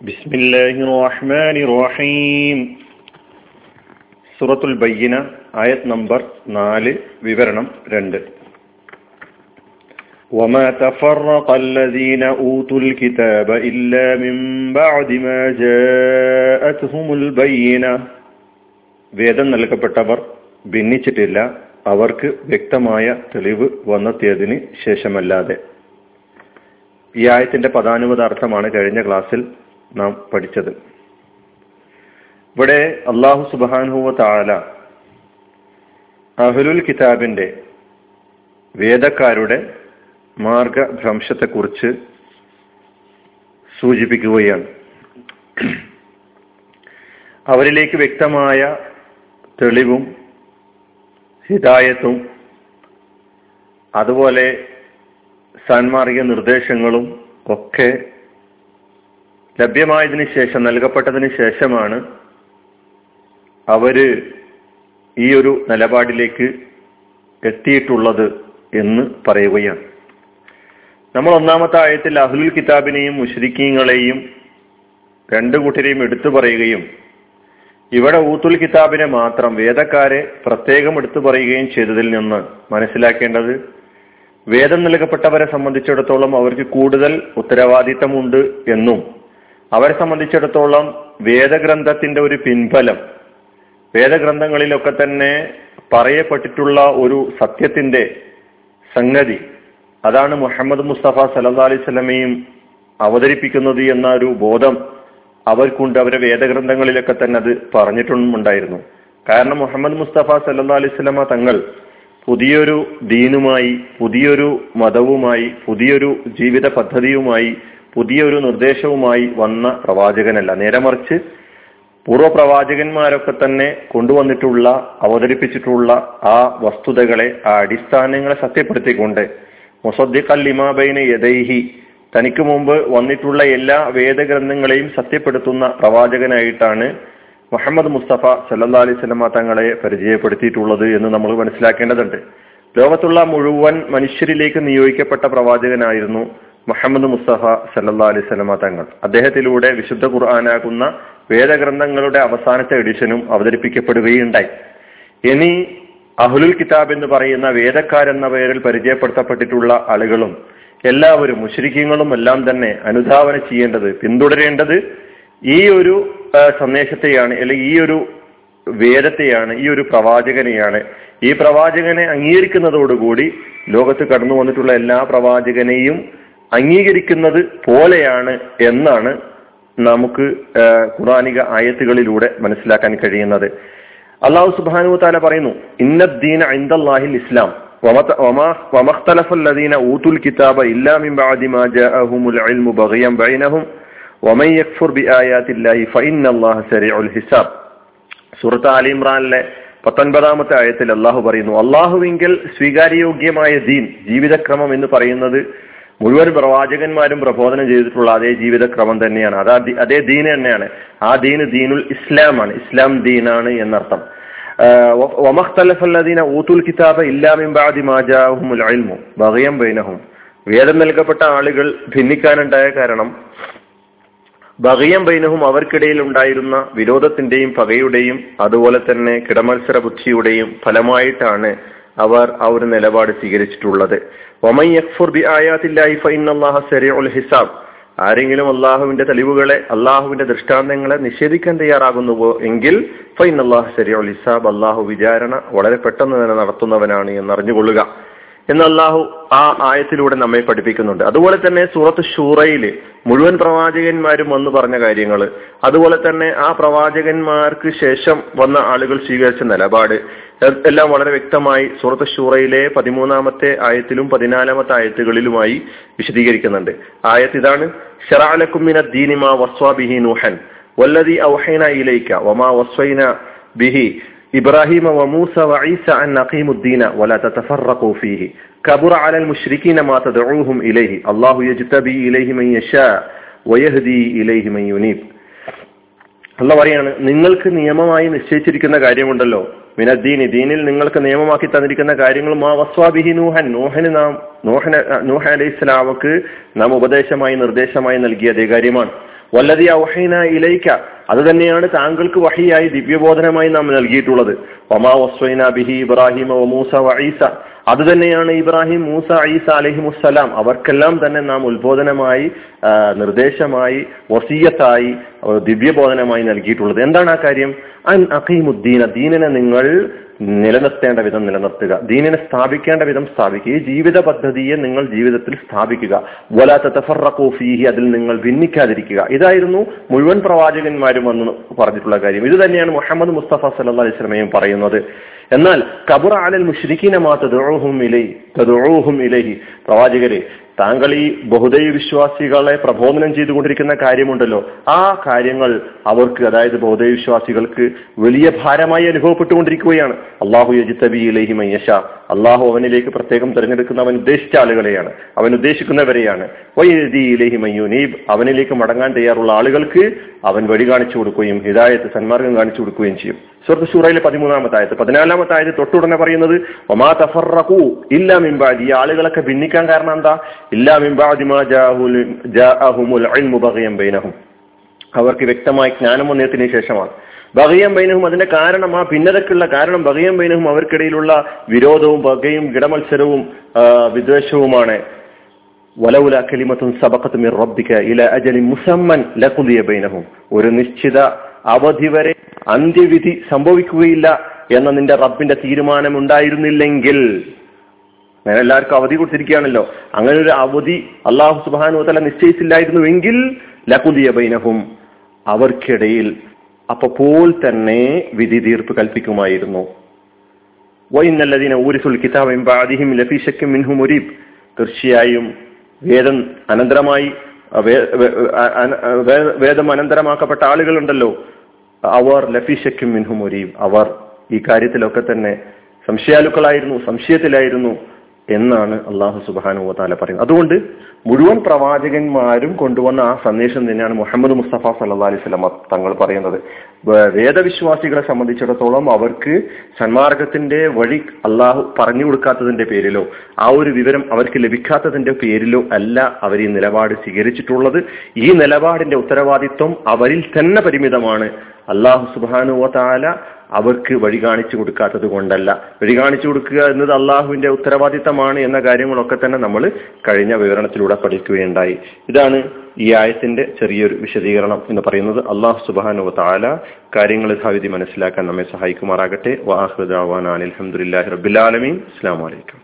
بسم الله الرحمن الرحيم സൂറത്തുൽ ബയ്യന ആയത് നമ്പർ നാല് വിവരണം രണ്ട് وما تفرق الذين أوتوا الكتاب إلا من بعد ما جاءتهم البينة വേദം നൽകപ്പെട്ടവർ ഭിന്നിച്ചിട്ടില്ല അവർക്ക് വ്യക്തമായ തെളിവ് വന്നെത്തിയതിന് ശേഷമല്ലാതെ ഈ ആയത്തിന്റെ പദാനുപത അർത്ഥമാണ് കഴിഞ്ഞ ക്ലാസ്സിൽ നാം പഠിച്ചത്. ഇവിടെ അള്ളാഹു സുബാനുഹുവ താല അഹ്ലുൽ കിതാബിന്റെ വേദക്കാരുടെ മാർഗഭ്രംശത്തെക്കുറിച്ച് സൂചിപ്പിക്കുകയാണ്. അവരിലേക്ക് വ്യക്തമായ തെളിവും ഹിതായത്തും അതുപോലെ സാൻമാർഗിക നിർദ്ദേശങ്ങളും ഒക്കെ ലഭ്യമായതിനു ശേഷം നൽകപ്പെട്ടതിന് ശേഷമാണ് അവർ ഈ ഒരു നിലപാടിലേക്ക് എത്തിയിട്ടുള്ളത് എന്ന് പറയുകയാണ്. നമ്മൾ ഒന്നാമത്തെ ആയത്തിൽ അഹ്ലുൽ കിതാബിനെയും മുഷ്രിഖീങ്ങളെയും രണ്ടു കൂട്ടരെയും എടുത്തു പറയുകയും ഇവിടെ ഊത്തുൽ കിതാബിനെ മാത്രം വേദക്കാരെ പ്രത്യേകം എടുത്തു പറയുകയും ചെയ്തതിൽ നിന്ന് മനസ്സിലാക്കേണ്ടത് വേദം നൽകപ്പെട്ടവരെ സംബന്ധിച്ചിടത്തോളം അവർക്ക് കൂടുതൽ ഉത്തരവാദിത്തമുണ്ട് എന്നും അവരെ സംബന്ധിച്ചിടത്തോളം വേദഗ്രന്ഥത്തിന്റെ ഒരു പിൻഫലം വേദഗ്രന്ഥങ്ങളിലൊക്കെ തന്നെ പറയപ്പെട്ടിട്ടുള്ള ഒരു സത്യത്തിന്റെ സംഗതി. അതാണ് മുഹമ്മദ് മുസ്തഫ സല്ലാ അലൈഹി സ്വലമയും അവതരിപ്പിക്കുന്നത് എന്ന ഒരു ബോധം അവർക്കുണ്ട്. അവരെ വേദഗ്രന്ഥങ്ങളിലൊക്കെ തന്നെ അത് പറഞ്ഞിട്ടുണ്ടായിരുന്നു കാരണം മുഹമ്മദ് മുസ്തഫ സല്ലാ അലൈഹി സ്വലമ തങ്ങൾ പുതിയൊരു ദീനുമായി പുതിയൊരു മതവുമായി പുതിയൊരു ജീവിത പദ്ധതിയുമായി പുതിയൊരു നിർദ്ദേശവുമായി വന്ന പ്രവാചകനല്ല. നേരെ മറിച്ച് പൂർവ പ്രവാചകന്മാരൊക്കെ തന്നെ കൊണ്ടുവന്നിട്ടുള്ള അവതരിപ്പിച്ചിട്ടുള്ള ആ വസ്തുതകളെ ആ അടിസ്ഥാനങ്ങളെ സത്യപ്പെടുത്തിക്കൊണ്ട് മുസദ്ദിഖ് ലിമാബൈന യദൈഹി തനിക്ക് മുമ്പ് വന്നിട്ടുള്ള എല്ലാ വേദഗ്രന്ഥങ്ങളെയും സത്യപ്പെടുത്തുന്ന പ്രവാചകനായിട്ടാണ് മുഹമ്മദ് മുസ്തഫ സല്ലാ അലൈഹി തങ്ങളെ പരിചയപ്പെടുത്തിയിട്ടുള്ളത് എന്ന് നമ്മൾ മനസ്സിലാക്കേണ്ടതുണ്ട്. ലോകത്തുള്ള മുഴുവൻ മനുഷ്യരിലേക്ക് നിയോഗിക്കപ്പെട്ട പ്രവാചകനായിരുന്നു മുഹമ്മദ് മുസ്തഫ സല്ലാ അലൈഹി സ്വലമ തങ്ങൾ. അദ്ദേഹത്തിലൂടെ വിശുദ്ധ ഖുർആാനാകുന്ന വേദഗ്രന്ഥങ്ങളുടെ അവസാനത്തെ എഡിഷനും അവതരിപ്പിക്കപ്പെടുകയുണ്ടായി. ഇനി അഹുലുൽ കിതാബ് എന്ന് പറയുന്ന വേദക്കാരെന്ന പേരിൽ പരിചയപ്പെടുത്തപ്പെട്ടിട്ടുള്ള ആളുകളും എല്ലാവരും മുഷരിക്കങ്ങളും എല്ലാം തന്നെ അനുധാവനം ചെയ്യേണ്ടത് പിന്തുടരേണ്ടത് ഈ ഒരു സന്ദേശത്തെയാണ് അല്ലെങ്കിൽ ഈ ഒരു വേദത്തെയാണ് ഈ ഒരു പ്രവാചകനെയാണ്. ഈ പ്രവാചകനെ അംഗീകരിക്കുന്നതോടുകൂടി ലോകത്ത് കടന്നു വന്നിട്ടുള്ള എല്ലാ പ്രവാചകനെയും അംഗീകരിക്കുന്നത് പോലെയാണ് എന്നാണ് നമുക്ക് ഖുറാനിക ആയത്തുകളിലൂടെ മനസ്സിലാക്കാൻ കഴിയുന്നത്. അള്ളാഹു സുബാനു താല പറയുന്നു ഇന്നദ്ദീന ഇന്ദാഹിൽ ഇസ്ലാം. ഊതുൽ കിതാബ സൂറത്ത് ആലി ഇമ്രാനിലെ പത്തൊൻപതാമത്തെ ആയത്തിൽ അള്ളാഹു പറയുന്നു അള്ളാഹുവിങ്കിൽ സ്വീകാര്യയോഗ്യമായ ദീൻ ജീവിതക്രമം എന്ന് പറയുന്നത് മുഴുവൻ പ്രവാചകന്മാരും പ്രബോധനം ചെയ്തിട്ടുള്ള അതേ ജീവിതക്രമം തന്നെയാണ്. അത് അതേ ദീൻ തന്നെയാണ്. ആ ദീന് ദീനുൽ ഇസ്ലാമാണ്. ഇസ്ലാം ദീനാണ് എന്നർത്ഥം. ഒമഖ്തലഫല്ലദീന ഊത്തുൽ കിതാബ ബഗയം ബൈനഹും. വേദം നൽകപ്പെട്ട ആളുകൾ ഭിന്നിക്കാനുണ്ടായ കാരണം ബഹയം ബൈനഹും അവർക്കിടയിൽ ഉണ്ടായിരുന്ന വിരോധത്തിന്റെയും പകയുടെയും അതുപോലെ തന്നെ കിടമത്സര ബുദ്ധിയുടെയും ഫലമായിട്ടാണ് അവർ ആ ഒരു നിലപാട് സ്വീകരിച്ചിട്ടുള്ളത്. ഹിസാബ്. ആരെങ്കിലും അള്ളാഹുവിന്റെ തെളിവുകളെ അള്ളാഹുവിന്റെ ദൃഷ്ടാന്തങ്ങളെ നിഷേധിക്കാൻ തയ്യാറാകുന്നുവോ എങ്കിൽ ഫൈൻ അള്ളാഹു സരീഉൽ ഹിസാബ് അള്ളാഹു വിചാരണ വളരെ പെട്ടെന്ന് തന്നെ നടത്തുന്നവനാണ് എന്ന് അറിഞ്ഞുകൊള്ളുക എന്ന് അള്ളാഹു ആ ആയത്തിലൂടെ നമ്മെ പഠിപ്പിക്കുന്നുണ്ട്. അതുപോലെ തന്നെ സൂറത്ത് ഷൂറയിൽ മുഴുവൻ പ്രവാചകന്മാരും വന്നു പറഞ്ഞ കാര്യങ്ങൾ അതുപോലെ തന്നെ ആ പ്രവാചകന്മാർക്ക് ശേഷം വന്ന ആളുകൾ സ്വീകരിച്ച നിലപാട് എല്ലാം വളരെ വ്യക്തമായി സൂറത്ത് ഷൂറയിലെ പതിമൂന്നാമത്തെ ആയത്തിലും പതിനാലാമത്തെ ആയത്തുകളിലുമായി വിശദീകരിക്കുന്നുണ്ട്. ആയത്ത് ഇതാണ് ഷറാലക്കുമിന ദീനിമ വസ്വാബിഹി നൂഹൻ വല്ലതി ഔഹൈന ഇലൈക്ക വമാ വസ്വൈന ബിഹി. ഇബ്രാഹിം വമൂസ വഈസ അൻ നഖീമുദ്ദീന വല തതഫറഖു ഫീഹി. കബുറ അലൽ മുശ്രികീന മാ തദഊഹും ഇലൈഹി. അല്ലാഹു യജ്തബി ഇലൈഹി മൻ യശാ വയഹ്ദി ഇലൈഹി മൻ യുനീബ്. അല്ല പറയാണ് നിങ്ങൾക്ക് നിയമമായി നിശ്ചയിച്ചിരിക്കുന്ന കാര്യമുണ്ടല്ലോ. മിനദ്ദീനി ദീനിൽ നിങ്ങൾക്ക് നിയമമാക്കി തന്നിരിക്കുന്ന കാര്യങ്ങളും ആ വസ്വാബിഹി നൂഹൻ. നോഹന് നാം നോഹന നൂഹ അലൈഹി സ്വലാമക്ക് നാം ഉപദേശമായി നിർദ്ദേശമായി നൽകിയത് കാര്യമാണ്. വല്ലതി ഔഹൈന ഇലൈക്ക അത് തന്നെയാണ് താങ്കൾക്ക് വഹിയായി ദിവ്യബോധനമായി നാം നൽകിയിട്ടുള്ളത്. ബിഹി ഇബ്രാഹിം മൂസ വൈസ അത് തന്നെയാണ് ഇബ്രാഹിം മൂസ ഈസ അലഹിമുസ്സലാം. അവർക്കെല്ലാം തന്നെ നാം ഉത്ബോധനമായി നിർദ്ദേശമായി വസീയത്തായി ദിവ്യബോധനമായി നൽകിയിട്ടുള്ളത്. എന്താണ് ആ കാര്യം? അൻ അഖീമുദ്ദീന ദീനിനെ നിങ്ങൾ നിലനിർത്തേണ്ട വിധം നിലനിർത്തുക. ദീനിനെ സ്ഥാപിക്കേണ്ട വിധം സ്ഥാപിക്കുക. ഈ ജീവിത പദ്ധതിയെ നിങ്ങൾ ജീവിതത്തിൽ സ്ഥാപിക്കുക. വലാത്ത അതിൽ നിങ്ങൾ ഭിന്നിക്കാതിരിക്കുക. ഇതായിരുന്നു മുഴുവൻ പ്രവാചകന്മാരും വന്ന് പറഞ്ഞിട്ടുള്ള കാര്യം. ഇത് തന്നെയാണ് മുഹമ്മദ് മുസ്തഫ സല്ലാ അലൈഹി സ്വലമയും പറയുന്നത്. എന്നാൽ കബുർ ആലൽ മുഷ്രിഖിനെ മാ തദുഊഹും ഇലൈ തദുഊഹും ഇലൈഹി. പ്രവാചകരെ താങ്കൾ ഈ ബഹുദൈവ വിശ്വാസികളെ പ്രബോധനം ചെയ്തുകൊണ്ടിരിക്കുന്ന കാര്യമുണ്ടല്ലോ. ആ കാര്യങ്ങൾ അവർക്ക് അതായത് ബഹുദൈവ വിശ്വാസികൾക്ക് വലിയ ഭാരമായി അനുഭവപ്പെട്ടുകൊണ്ടിരിക്കുകയാണ്. അള്ളാഹു യജിത്തബി ഇലഹി മയ്യഷ അള്ളാഹു അവനിലേക്ക് പ്രത്യേകം തിരഞ്ഞെടുക്കുന്ന അവൻ ഉദ്ദേശിച്ച ആളുകളെയാണ്. അവൻ ഉദ്ദേശിക്കുന്നവരെയാണ്. മയ്യൂനീബ് അവനിലേക്ക് മടങ്ങാൻ തയ്യാറുള്ള ആളുകൾക്ക് അവൻ വഴി കാണിച്ചു കൊടുക്കുകയും ഹിദായത്ത് സന്മാർഗം കാണിച്ചു കൊടുക്കുകയും ചെയ്യും. സുഹൃത്ത് സൂറയിലെ പതിമൂന്നാമത്തെ ആയത് പതിനാലാമത്തെ ആയത് തൊട്ടുടനെ പറയുന്നത് ഒമാ തഫറഖു ഇല്ലാ മിംബാദി ഈ ആളുകളൊക്കെ ഭിന്നിക്കാൻ കാരണം എന്താ? ഇല്ലാ മിംബാദി മാ ജാഹുൽ ജാഅഹുമുൽ ഇൽമു ബൈനഹും. അവർക്ക് വ്യക്തമായ ജ്ഞാനം വന്നതിന് ശേഷമാണ്. ബഹയം ബൈനഹും അതിന്റെ കാരണം ആ ഭിന്നതക്കുള്ള കാരണം ബഹയം ബൈനഹും അവർക്കിടയിലുള്ള വിരോധവും ബഹയും ഗിടമത്സരവും വിദ്വേഷവുമാണ്. വലവുല കലിമത്തും സബക്കത്തും മിർ റബ്ബിക ഇല അജലി മുസമ്മൻ ലഖുദിയ ബൈനഹും. ഒരു നിശ്ചിത അവധി വരെ അന്ത്യവിധി സംഭവിക്കുകയില്ല എന്ന നിന്റെ റബ്ബിന്റെ തീരുമാനം ഉണ്ടായിരുന്നില്ലെങ്കിൽ അങ്ങനെ എല്ലാവർക്കും അവധി കൊടുത്തിരിക്കുകയാണല്ലോ. അങ്ങനെ ഒരു അവധി അള്ളാഹു സുബാനു തല നിശ്ചയിച്ചില്ലായിരുന്നുവെങ്കിൽ ലഖുദിയ ബൈനഹും അവർക്കിടയിൽ അപ്പോൾ തന്നെ വിധി തീർപ്പ് കൽപ്പിക്കുമായിരുന്നു. വൈന്നല്ലദീന ഊരിസുൽ കിതാബ് ബാദിഹിം ലഫീഷക്കും മിൻഹു മുരീബ്. തീർച്ചയായും വേദം അനന്തരമായി വേദം അനന്തരമാക്കപ്പെട്ട ആളുകളുണ്ടല്ലോ. അവർ ലഫീഷക്കും മിൻഹു മുരീബ്. അവർ ഈ കാര്യത്തിലൊക്കെ തന്നെ സംശയാലുക്കളായിരുന്നു സംശയത്തിലായിരുന്നു. എന്നാണ് അള്ളാഹു സുബാനു താല പറയുന്നത്. അതുകൊണ്ട് മുഴുവൻ പ്രവാചകന്മാരും കൊണ്ടുവന്ന ആ സന്ദേശം തന്നെയാണ് മുഹമ്മദ് മുസ്തഫ സല്ലാ അലൈഹി സ്വലമ തങ്ങൾ പറയുന്നത്. വേദവിശ്വാസികളെ സംബന്ധിച്ചിടത്തോളം അവർക്ക് സന്മാർഗത്തിന്റെ വഴി അള്ളാഹു പറഞ്ഞു കൊടുക്കാത്തതിന്റെ പേരിലോ ആ ഒരു വിവരം അവർക്ക് ലഭിക്കാത്തതിന്റെ പേരിലോ അല്ല അവർ ഈ നിലപാട് സ്വീകരിച്ചിട്ടുള്ളത്. ഈ നിലപാടിന്റെ ഉത്തരവാദിത്വം അവരിൽ തന്നെ പരിമിതമാണ്. അള്ളാഹു സുബാനുവ താല അവർക്ക് വഴി കാണിച്ചു കൊടുക്കാത്തത് കൊണ്ടല്ല. വഴി കാണിച്ചു കൊടുക്കുക എന്നത് അള്ളാഹുവിന്റെ ഉത്തരവാദിത്തമാണ് എന്ന കാര്യങ്ങളൊക്കെ തന്നെ നമ്മൾ കഴിഞ്ഞ വിവരണത്തിലൂടെ പഠിക്കുകയുണ്ടായി. ഇതാണ് ഈ ആയത്തിന്റെ ചെറിയൊരു വിശദീകരണം എന്ന് പറയുന്നത്. അള്ളാഹു സുബാനുവ താല കാര്യങ്ങൾ ഭാവിധി മനസ്സിലാക്കാൻ നമ്മെ സഹായിക്കുമാറാകട്ടെ. വാഹുദാൻ അലഹമുല്ലാഹി റബുലാലമീൻ അസ്സാം വലൈക്കും